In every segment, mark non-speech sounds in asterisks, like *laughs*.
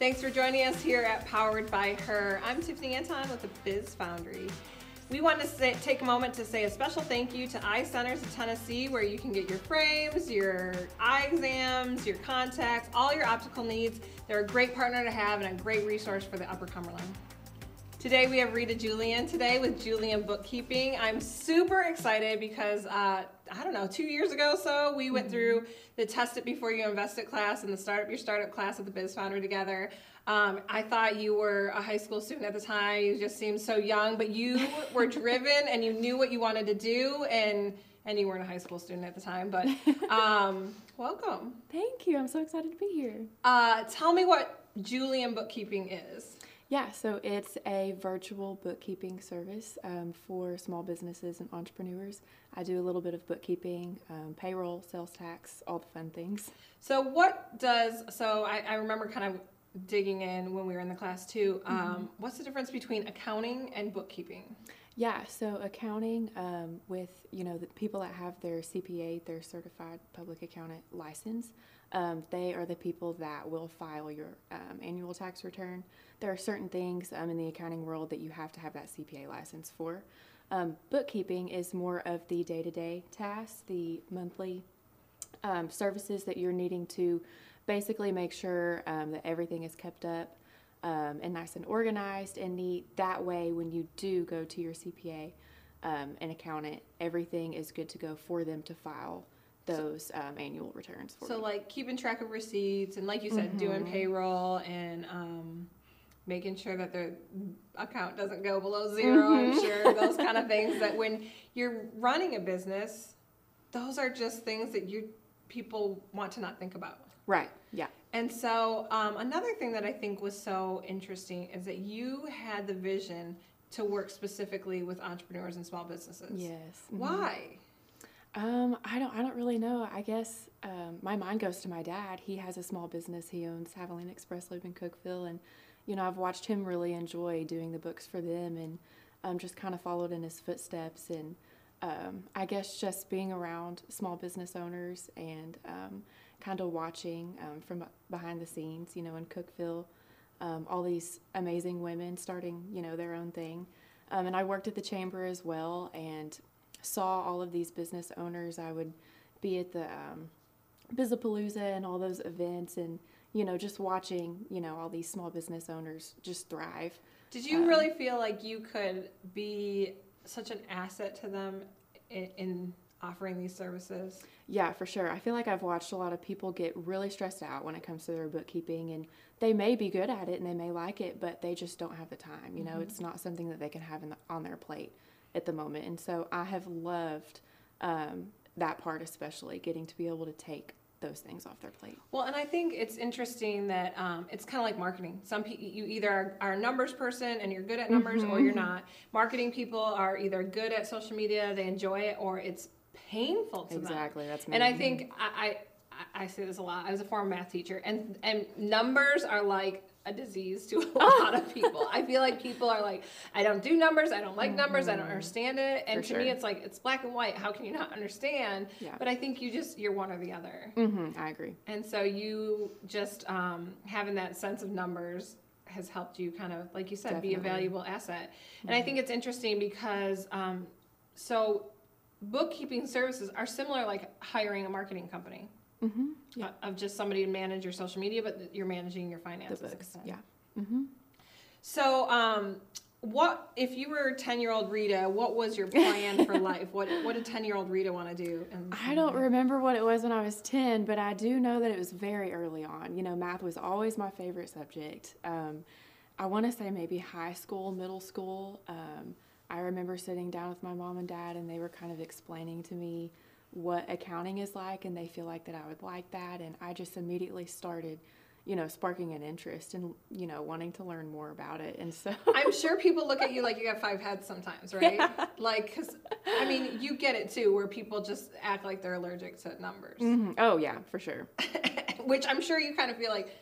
Thanks for joining us here at Powered by Her. I'm Tiffany Anton with the Biz Foundry. We want to say, take a moment to say a special thank you to Eye Centers of Tennessee, where you can get your frames, your eye exams, your contacts, all your optical needs. They're a great partner to have and a great resource for the Upper Cumberland. Today we have Rita Julian today with Julian Bookkeeping. I'm super excited because uh, I don't know, two years ago so we went mm-hmm. through the Test It Before You Invest It class and the Startup Your Startup class at the Biz Foundry together. Um, I thought you were a high school student at the time. You just seemed so young, but you *laughs* were driven and you knew what you wanted to do and and you weren't a high school student at the time, but *laughs* um, welcome. Thank you. I'm so excited to be here. Uh, tell me what Julian Bookkeeping is. Yeah, so it's a virtual bookkeeping service um, for small businesses and entrepreneurs. I do a little bit of bookkeeping, um, payroll, sales tax, all the fun things. So, what does, so I, I remember kind of digging in when we were in the class too. Um, mm-hmm. What's the difference between accounting and bookkeeping? Yeah, so accounting um, with you know the people that have their CPA, their certified public accountant license, um, they are the people that will file your um, annual tax return. There are certain things um, in the accounting world that you have to have that CPA license for. Um, bookkeeping is more of the day to day tasks, the monthly um, services that you're needing to basically make sure um, that everything is kept up and nice and organized and neat. That way, when you do go to your CPA and accountant, everything is good to go for them to file those um, annual returns for so you. like keeping track of receipts and like you said mm-hmm. doing payroll and um, making sure that their account doesn't go below 0 mm-hmm. i'm sure those *laughs* kind of things that when you're running a business those are just things that you people want to not think about right yeah and so um, another thing that i think was so interesting is that you had the vision to work specifically with entrepreneurs and small businesses yes mm-hmm. Um, I don't. I don't really know. I guess um, my mind goes to my dad. He has a small business. He owns Haviland Express Loop in Cookeville, and you know I've watched him really enjoy doing the books for them, and um, just kind of followed in his footsteps. And um, I guess just being around small business owners and um, kind of watching um, from behind the scenes, you know, in Cookeville, um, all these amazing women starting, you know, their own thing. And I worked at the chamber as well, and saw all of these business owners. I would be at the um, Bizapalooza and all those events, and you know, just watching you know all these small business owners just thrive. Did you um, really feel like you could be such an asset to them in, in offering these services? Yeah, for sure. I feel like I've watched a lot of people get really stressed out when it comes to their bookkeeping and they may be good at it and they may like it, but they just don't have the time. You know, mm-hmm. it's not something that they can have the, on their plate at the moment. And so I have loved um, that part, especially getting to be able to take those things off their plate. Well, and I think it's interesting that um, it's kind of like marketing. Some people, you either are, are, a numbers person and you're good at numbers, mm-hmm. or you're not. Marketing people are either good at social media, they enjoy it, or it's painful to exactly, them. Exactly, that's me. And I think I, I, I say this a lot. I was a former math teacher, and and numbers are like a disease to a *laughs* lot of people. I feel like people are like, I don't do numbers, I don't like numbers, I don't mm-hmm. understand it. And For to sure. me, it's like, it's black and white. How can you not understand? Yeah. But I think you just, you're one or the other. Mm-hmm, I agree. And so you just um, having that sense of numbers has helped you kind of, like you said, Definitely. be a valuable asset. Mm-hmm. And I think it's interesting because, um, so bookkeeping services are similar like hiring a marketing company. Mm-hmm. Yeah. Uh, of just somebody to manage your social media, but you're managing your finances. The books, yeah. Mm-hmm. So, um, what if you were ten year old Rita? What was your plan for *laughs* life? What What did ten year old Rita want to do? I don't remember what it was when I was ten, but I do know that it was very early on. You know, math was always my favorite subject. Um, I want to say maybe high school, middle school. Um, I remember sitting down with my mom and dad, and they were kind of explaining to me what accounting is like and they feel like that I would like that and I just immediately started you know sparking an interest and you know wanting to learn more about it and so *laughs* I'm sure people look at you like you got five heads sometimes right yeah. like cuz I mean you get it too where people just act like they're allergic to numbers mm-hmm. oh yeah for sure *laughs* which I'm sure you kind of feel like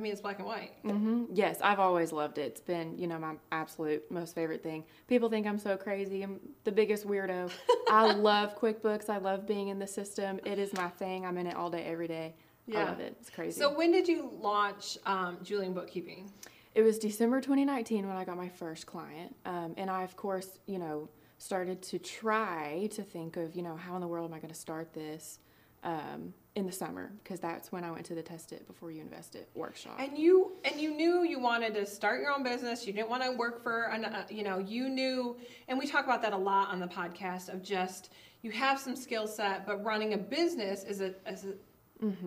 I mean, it's black and white. Mm-hmm. Yes, I've always loved it. It's been, you know, my absolute most favorite thing. People think I'm so crazy. I'm the biggest weirdo. *laughs* I love QuickBooks. I love being in the system. It is my thing. I'm in it all day, every day. I Yeah. love it. It's crazy. So when did you launch um, Julian Bookkeeping? It was December 2019 when I got my first client. Um, and I, of course, you know, started to try to think of, you know, how in the world am I going to start this um, in the summer? Because that's when I went to the Test It Before You Invest It workshop. And you and you knew you wanted to start your own business. You didn't want to work for an, uh, you know, you knew, and we talk about that a lot on the podcast of just you have some skill set, but running a business is a is a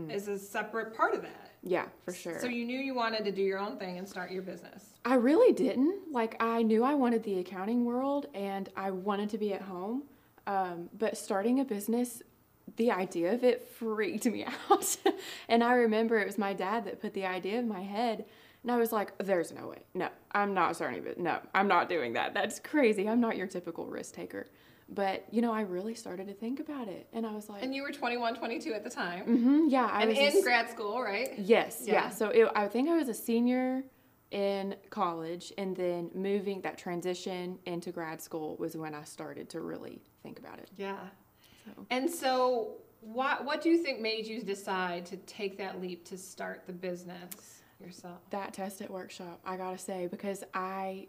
is a separate part of that. yeah, for sure. So you knew you wanted to do your own thing and start your business. I really didn't. Like, I knew I wanted the accounting world and I wanted to be at home. Um, but starting a business, the idea of it freaked me *laughs* out. and I remember it was my dad that put the idea in my head. And I was like, there's no way. No, I'm not starting it. No, I'm not doing that. That's crazy. I'm not your typical risk taker. But, you know, I really started to think about it. And I was like, And you were 21, 22 at the time, hmm yeah, I and was in just- grad school, right? Yes, yeah. Yeah. So it, I think I was a senior in college, and then moving that transition into grad school was when I started to really think about it. Yeah. So And so, what what do you think made you decide to take that leap to start the business yourself? that test at workshop, I gotta say, because I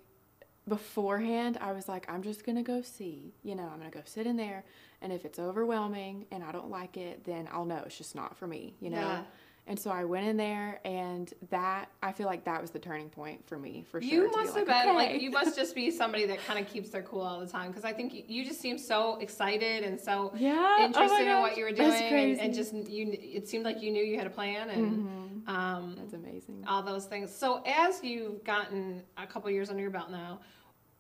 beforehand I was like, I'm just gonna go see. You know, I'm gonna go sit in there, and if it's overwhelming and I don't like it, then I'll know it's just not for me. You know. Yeah. And so I went in there, and that I feel like that was the turning point for me, for sure. You to be must have like, been "Okay." like you must just be somebody that kind of keeps their cool all the time because I think you, you just seem so excited and so Yeah. oh interested in what you were doing and, and just you it seemed like you knew you had a plan and Mhm. um, That's amazing. all those things. So as you've gotten a couple years under your belt now,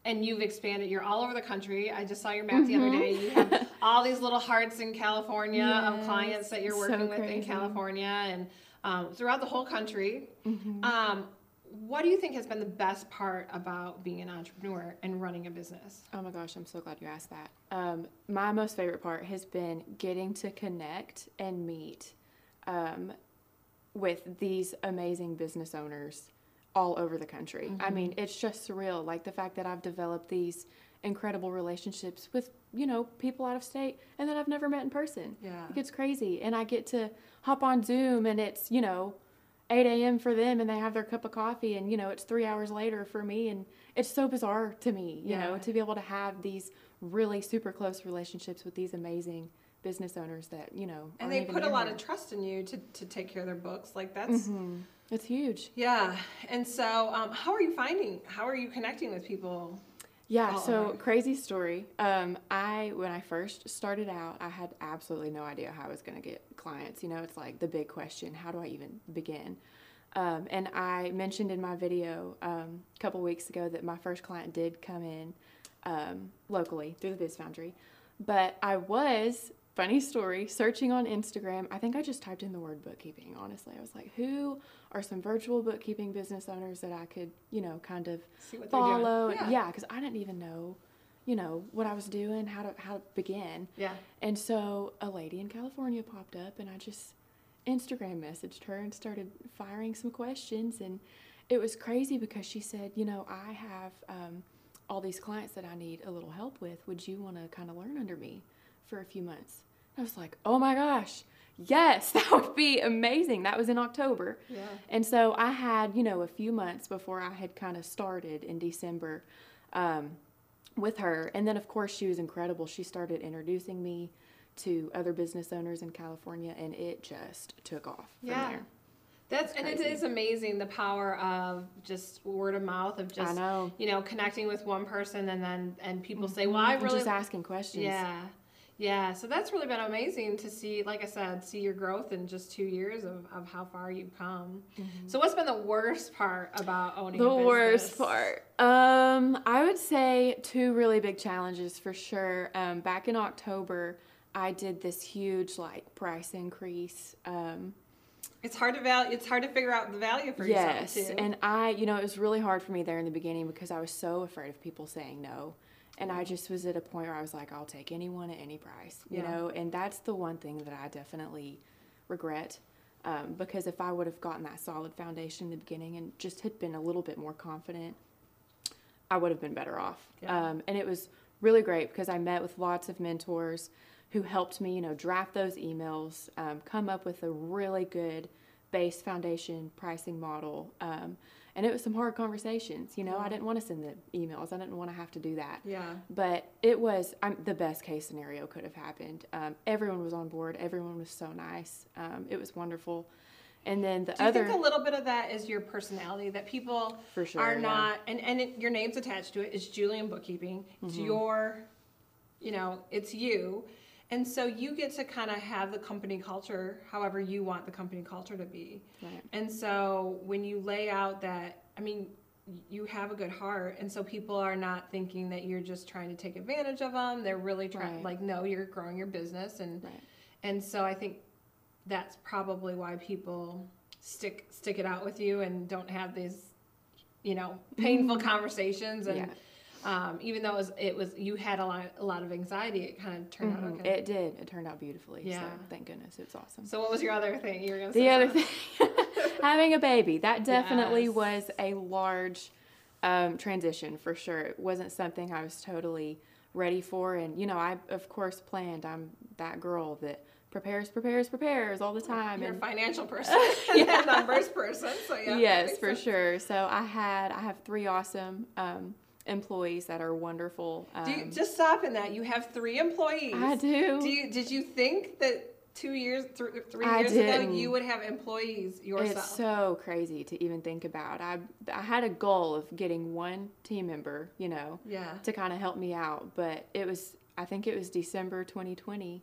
and you've expanded, you're all over the country. I just saw your map the other day. You have all these little hearts in California of clients that you're so working with in. California and um, throughout the whole country. Mhm. Um, what do you think has been the best part about being an entrepreneur and running a business? Oh my gosh, I'm so glad you asked that. Um, my most favorite part has been getting to connect and meet um, with these amazing business owners all over the country. I Mm-hmm. mean, it's just surreal. Like the fact that I've developed these incredible relationships with, you know, people out of state and that I've never met in person. Yeah. It gets crazy. And I get to hop on Zoom and it's, you know, 8 a.m. for them and they have their cup of coffee and, you know, it's three hours later for me. And it's so bizarre to me, you know, to be able to have these really super close relationships with these amazing business owners that, you know, And they put a lot here. of trust in you to, to take care of their books. Like that's Mhm. It's huge. yeah. And so, um, how are you finding? How are you connecting with people? Yeah, so crazy story. Um, I when I first started out, I had absolutely no idea how I was going to get clients. You know, it's like the big question: how do I even begin? Um, and I mentioned in my video um, a couple weeks ago that my first client did come in um, locally through the Biz Foundry, but I was funny story searching on Instagram. I think I just typed in the word bookkeeping. Honestly, I was like, who are some virtual bookkeeping business owners that I could, you know, kind of See what they're follow. Yeah. Yeah, because I didn't even know, you know, what I was doing, how to how to begin. Yeah. And so a lady in California popped up, and I just Instagram messaged her and started firing some questions, and it was crazy because she said, you know, I have um, all these clients that I need a little help with. Would you want to kind of learn under me for a few months? I was like, oh my gosh, yes, *laughs* that would be amazing. That was in October. Yeah. And so I had, you know, a few months before I had kind of started in December um, with her. And then, of course, she was incredible. She started introducing me to other business owners in California, and it just took off from Yeah. there. That's and it is amazing the power of just word of mouth of just know. you know connecting with one person and then and people say, well, I And just asking questions. yeah. Yeah, so that's really been amazing to see, like I said, see your growth in just two years of, of how far you've come. So, what's been the worst part about owning The a business? worst part. Um, I would say two really big challenges for sure. Um, back in October, I did this huge like price increase. Um, It's hard to value. It's hard to figure out the value for yes, yourself too. and I, you know, it was really hard for me there in the beginning because I was so afraid of people saying no, and I just was at a point where I was like, I'll take anyone at any price, you Yeah. know, and that's the one thing that I definitely regret. Um, because if I would have gotten that solid foundation in the beginning and just had been a little bit more confident, I would have been better off. Yeah. Um, and it was really great because I met with lots of mentors who helped me, you know, draft those emails, um, come up with a really good base foundation pricing model. And it was some hard conversations. You know, I didn't want to send the emails. I didn't want to have to do that. Yeah. But it was um, the best case scenario could have happened. Um, everyone was on board. Everyone was so nice. Um, it was wonderful. And then the Do you other, think a little bit of that is your personality that people For sure, are yeah. not, and and it, your name's attached to it. It's Julian Bookkeeping. It's Mm-hmm. your, you know, it's you, and so you get to kind of have the company culture however you want the company culture to be. Right. And so when you lay out that, I mean, you have a good heart, and so people are not thinking that you're just trying to take advantage of them. They're really trying, Right. like, no, you're growing your business, and right. and so I think that's probably why people stick stick it out with you and don't have these, you know, painful *laughs* conversations. And um, even though it was, it was you had a lot a lot of anxiety, it kind of turned out Mhm. okay. It did. It turned out beautifully. Yeah. So thank goodness. It was awesome. so what was your other thing you were gonna say? The other thing, *laughs* having a baby, that *laughs* definitely Yes. was a large um, transition for sure. It wasn't something I was totally ready for. And, you know, I, of course, planned. I'm that girl that prepares, prepares, prepares all the time. You're a financial *laughs* person, yeah, numbers person. So yeah, yes, for sense. sure. So I had, I have three awesome um, employees that are wonderful. Um, Do you, just stop in that you have three employees. I do. Do you, did you think that two years, th- three years ago, you would have employees yourself? It's so crazy to even think about. I I had a goal of getting one team member, you know, yeah. to kind of help me out, but it was I think it was December 2020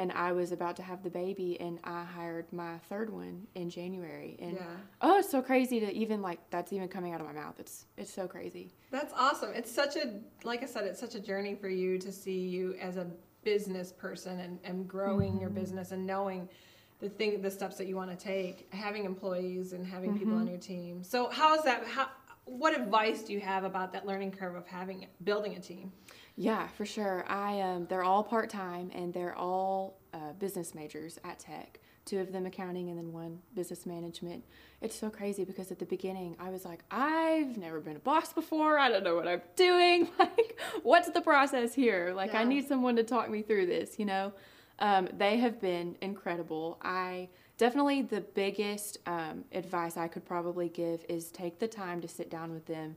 and I was about to have the baby and I hired my third one in January and Yeah. oh it's so crazy to even like that's even coming out of my mouth. It's it's so crazy. That's awesome. It's such a, like I said, it's such a journey for you to see you as a business person and, and growing your mm-hmm. business and knowing the thing, the steps that you want to take, having employees and having people on mm-hmm. your team. So how is that? How, what advice do you have about that learning curve of having, building a team? Yeah, for sure. I um, they're all part time and they're all uh, business majors at Tech. Two of them accounting and then one business management. It's so crazy because at the beginning I was like, I've never been a boss before. I don't know what I'm doing. *laughs* Like, what's the process here? Like, I need someone to talk me through this. You know, um, they have been incredible. I definitely the biggest um, advice I could probably give is take the time to sit down with them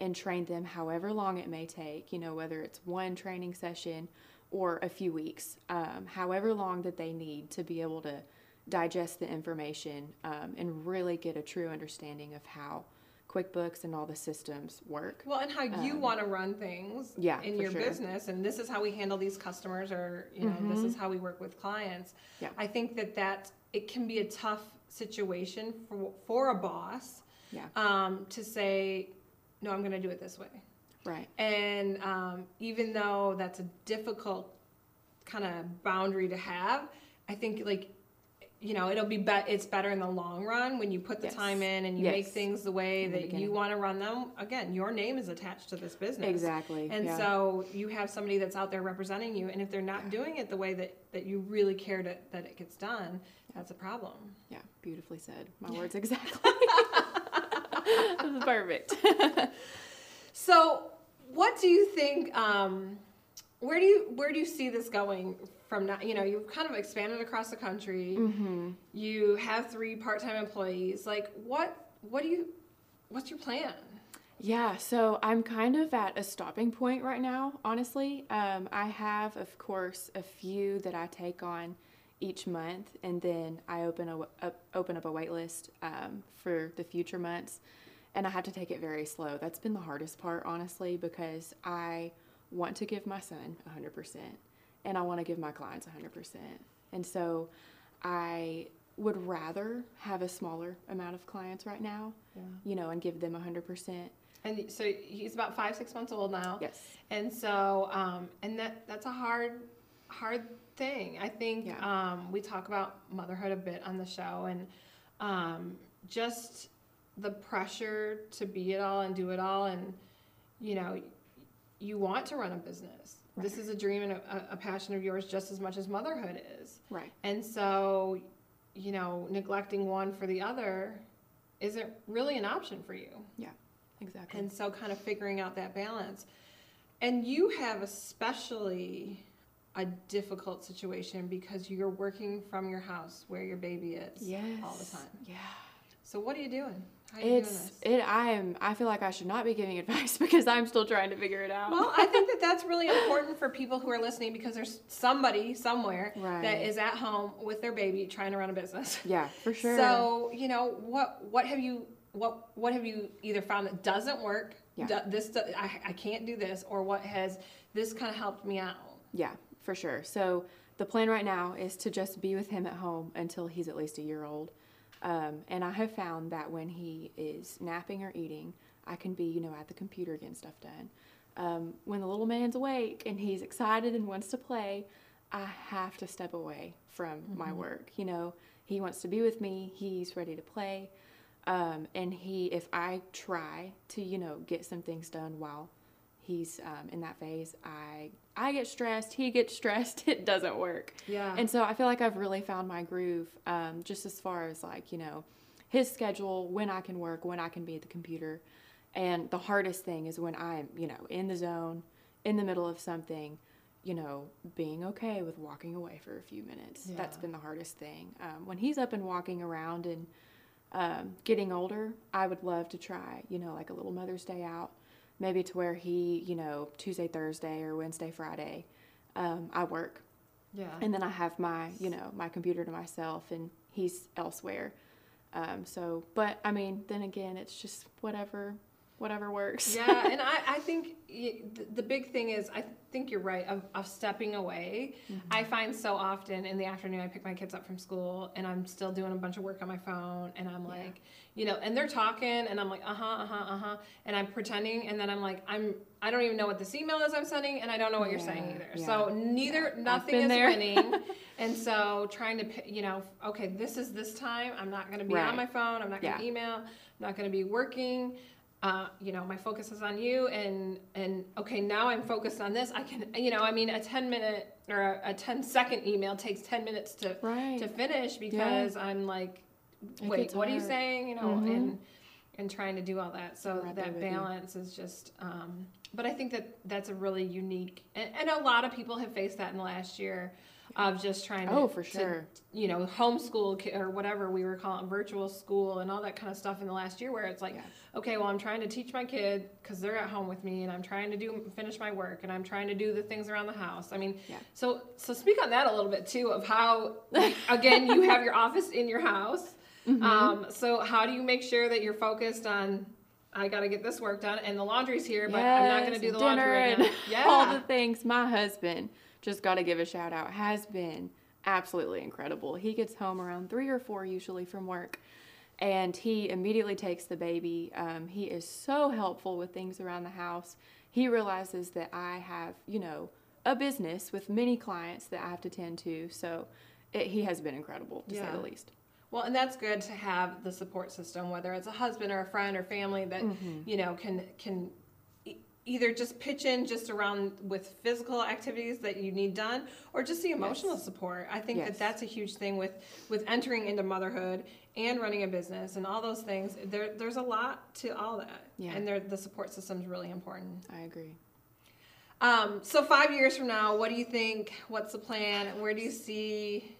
and train them however long it may take, you know, whether it's one training session or a few weeks, um, however long that they need to be able to digest the information um, and really get a true understanding of how QuickBooks and all the systems work. Well, and how you want to run things Um, yeah, in your sure. business, and this is how we handle these customers, or you know, this is how we work with clients. Mm-hmm. Yeah. I think that that it can be a tough situation for for a boss Yeah, um, to say, no, I'm going to do it this way. right. And um, even though that's a difficult kind of boundary to have, I think like you know it'll be bet it's better in the long run when you put the Yes. time in and you make things the way In the that you want to run them. Again, your name is attached to this business. Exactly. And yeah. so you have somebody that's out there representing you, and if they're not doing it the way that, that you really care to, that it gets done, that's a problem. yeah, beautifully said. My words exactly. *laughs* *laughs* *laughs* this is perfect. *laughs* So, what do you think? Um, where do you where do you see this going from now? You know, you've kind of expanded across the country. hmm You have three part time employees. Like, what what do you what's your plan? Yeah, so I'm kind of at a stopping point right now, honestly. Um, I have, of course, a few that I take on each month, and then I open a, up open up a wait list um, for the future months, and I have to take it very slow. That's been the hardest part, honestly, because I want to give my son 100%, and I want to give my clients 100%. And so I would rather have a smaller amount of clients right now, you know, and give them 100%. And so he's about five six months old now. Yes. And so, um, and that that's a hard, hard thing. I think Yeah. um, we talk about motherhood a bit on the show, and um, just the pressure to be it all and do it all, and you know, you want to run a business. This is a dream and a, a passion of yours just as much as motherhood is. Right. And so, you know, neglecting one for the other isn't really an option for you. Yeah, exactly. And so, kind of figuring out that balance. And you have especially a difficult situation because you're working from your house where your baby is Yes. all the time. Yeah. So what are you doing? How are you It's doing this? it. I am. I feel like I should not be giving *laughs* advice because I'm still trying to figure it out. Well, I think that that's really important for people who are listening because there's somebody somewhere that Right. is at home with their baby trying to run a business. *laughs* yeah, for sure. So you know what? What have you? What What have you either found that doesn't work? Yeah. do- this I, I can't do this, or what has this kind of helped me out? Yeah, for sure. So the plan right now is to just be with him at home until he's at least a year old. Um, and I have found that when he is napping or eating, I can be, you know, at the computer getting stuff done. Um, when the little man's awake and he's excited and wants to play, I have to step away from my work. You know, he wants to be with me, he's ready to play. Um, and he, if I try to, you know, get some things done while he's um, in that phase, I I get stressed, he gets *laughs* stressed, it doesn't work. Yeah. And so I feel like I've really found my groove, um, just as far as like you know, his schedule, when I can work, when I can be at the computer, and the hardest thing is when I'm you know in the zone, in the middle of something. You know, being okay with walking away for a few minutes. yeah. that's been the hardest thing. Um, when he's up and walking around and um, getting older, I would love to try, you know, like a little Mother's Day out, maybe to where he, you know, Tuesday, Thursday, or Wednesday, Friday, um, I work, yeah. and then I have my, you know, my computer to myself, and he's elsewhere. Um, so, but I mean, then again, it's just whatever, whatever works. yeah, *laughs* and I, I think the, big thing is I think you're right of, of stepping away. I find so often in the afternoon I pick my kids up from school and I'm still doing a bunch of work on my phone and I'm like, you know, and they're talking and I'm like, uh huh, uh huh, uh huh, and I'm pretending and then I'm like, I'm I don't even know what this email is I'm sending and I don't know what you're saying either. yeah. So neither nothing is there. winning. *laughs* and so trying to you know, okay, this is this time. I'm not going to be Right. on my phone. I'm not going to Yeah. email. I'm not going to be working uh, you know, my focus is on you, and and okay, now I'm focused on this. I can, you know, I mean, a 10 minute or a, a 10 second email takes 10 minutes to Right. to finish because I'm like, wait, what are you saying? You know, Mhm. and and trying to do all that. So right that with you. balance is just. Um, but I think that that's a really unique, and, and a lot of people have faced that in the last year, of just trying to. Oh, for to, sure. you know, homeschool or whatever we were calling virtual school and all that kind of stuff in the last year, where it's like, Yeah. okay, well, I'm trying to teach my kid because they're at home with me, and I'm trying to do finish my work, and I'm trying to do the things around the house. I mean, Yeah. so so speak on that a little bit too of how, *laughs* again, you have your office in your house. Mm-hmm. Um, so how do you make sure that you're focused on? I got to get this work done, and the laundry's here, but I'm not going to do the laundry right and now. Yeah, *laughs* all the things. My husband, just got to give a shout out, has been absolutely incredible. He gets home around three or four usually from work, and he immediately takes the baby. Um, he is so helpful with things around the house. He realizes that I have, you know, a business with many clients that I have to tend to. So it, he has been incredible, to say the least. Well, and that's good to have the support system, whether it's a husband or a friend or family that Mm-hmm. you know can can either just pitch in just around with physical activities that you need done, or just the emotional support. I think that that's a huge thing with with entering into motherhood and running a business and all those things. There, there's a lot to all that, Yeah. and there, the support system is really important. I agree. Um, so five years from now, what do you think? What's the plan? Where do you see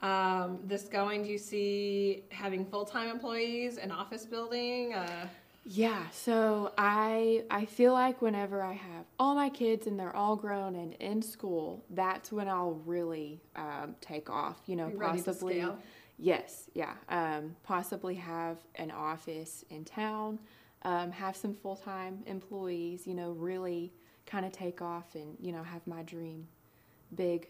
um, this going? Do you see having full time employees, an office building? Uh, Yeah, so I I feel like whenever I have all my kids and they're all grown and in school, that's when I'll really um, take off. You know, to possibly. Yes, yeah. Um, possibly have an office in town, um, have some full time employees. You know, really kind of take off and you know have my dream, big,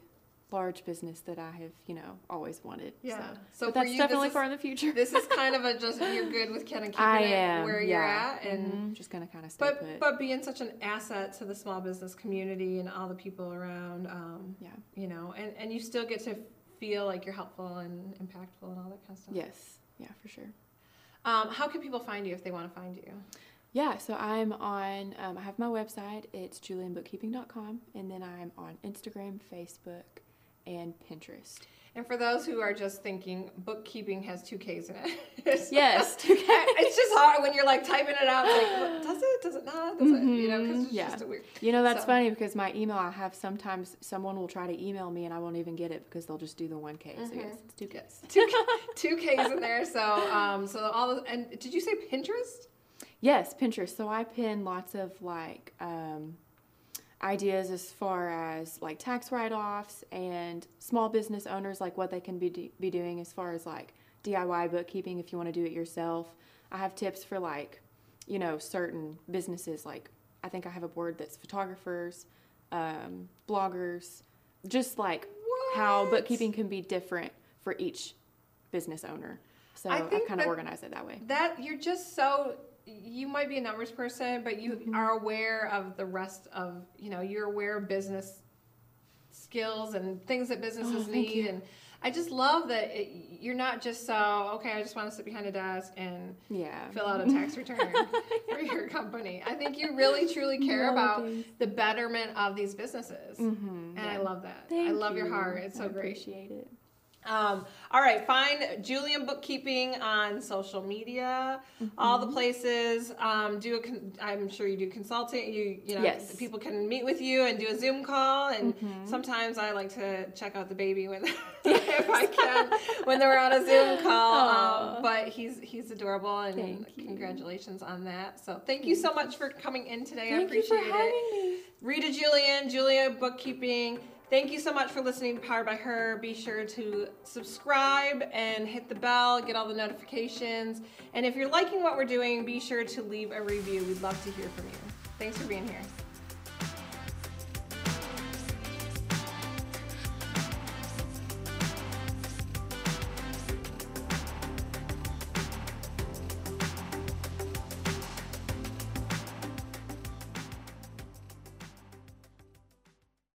large business that I have you know always wanted. Yeah. So, So for that's you, definitely is- far in the future. this is kind of a *laughs* just you're good with kind of keeping I it where yeah. you're at, and Mhm, just gonna kind of stay but put. but being such an asset to the small business community and all the people around. Um, yeah. you know, and and you still get to feel like you're helpful and impactful and all that kind of stuff. Yes. Yeah, for sure. Um, how can people find you if they want to find you? Yeah, so I'm on, um, I have my website, it's julianbookkeeping.com, and then I'm on Instagram, Facebook, and Pinterest. And for those who are just thinking, bookkeeping has two K's in it. *laughs* yes, *laughs* two K's. it's just hard when you're like typing it out. Like, does it? Does it not? Does mm-hmm. it? You know, because it's yeah. just a weird. You know, that's so. funny because my email I have sometimes someone will try to email me and I won't even get it because they'll just do the one K. Mm-hmm. So yes, it's two K's. two, two K's in there. So um, so all the, and did you say Pinterest? Yes, Pinterest. So I pin lots of like. Um, ideas as far as like tax write-offs and small business owners like what they can be be doing as far as like DIY bookkeeping if you want to do it yourself. I have tips for like, you know, certain businesses like I think I have a board that's photographers, um, bloggers, just like what? how bookkeeping can be different for each business owner. So I, I kind of organize it that way. That you're just so you might be a numbers person, but you mm-hmm. are aware of the rest of, you know, you're aware of business skills and things that businesses oh, need. You. And I just love that it, you're not just so, okay, I just want to sit behind a desk and yeah. fill out a *laughs* tax return for your company. I think you really, truly care about the betterment of these businesses. Mm-hmm, and yeah. I love that. Thank I love you. your heart. It's so I great. appreciate it. Um, all right, find Julian Bookkeeping on social media, mm-hmm. all the places. Um, do a con- I'm sure you do consulting. You you know yes. people can meet with you and do a Zoom call. And mm-hmm. sometimes I like to check out the baby when *laughs* if I can when they're on a Zoom call. Um, but he's he's adorable and thank congratulations you. on that. So thank you so much for coming in today. Thank I appreciate it. Rita Julian, Julia Bookkeeping. Thank you so much for listening to Powered by Her. Be sure to subscribe and hit the bell, get all the notifications. And if you're liking what we're doing, be sure to leave a review. We'd love to hear from you. Thanks for being here.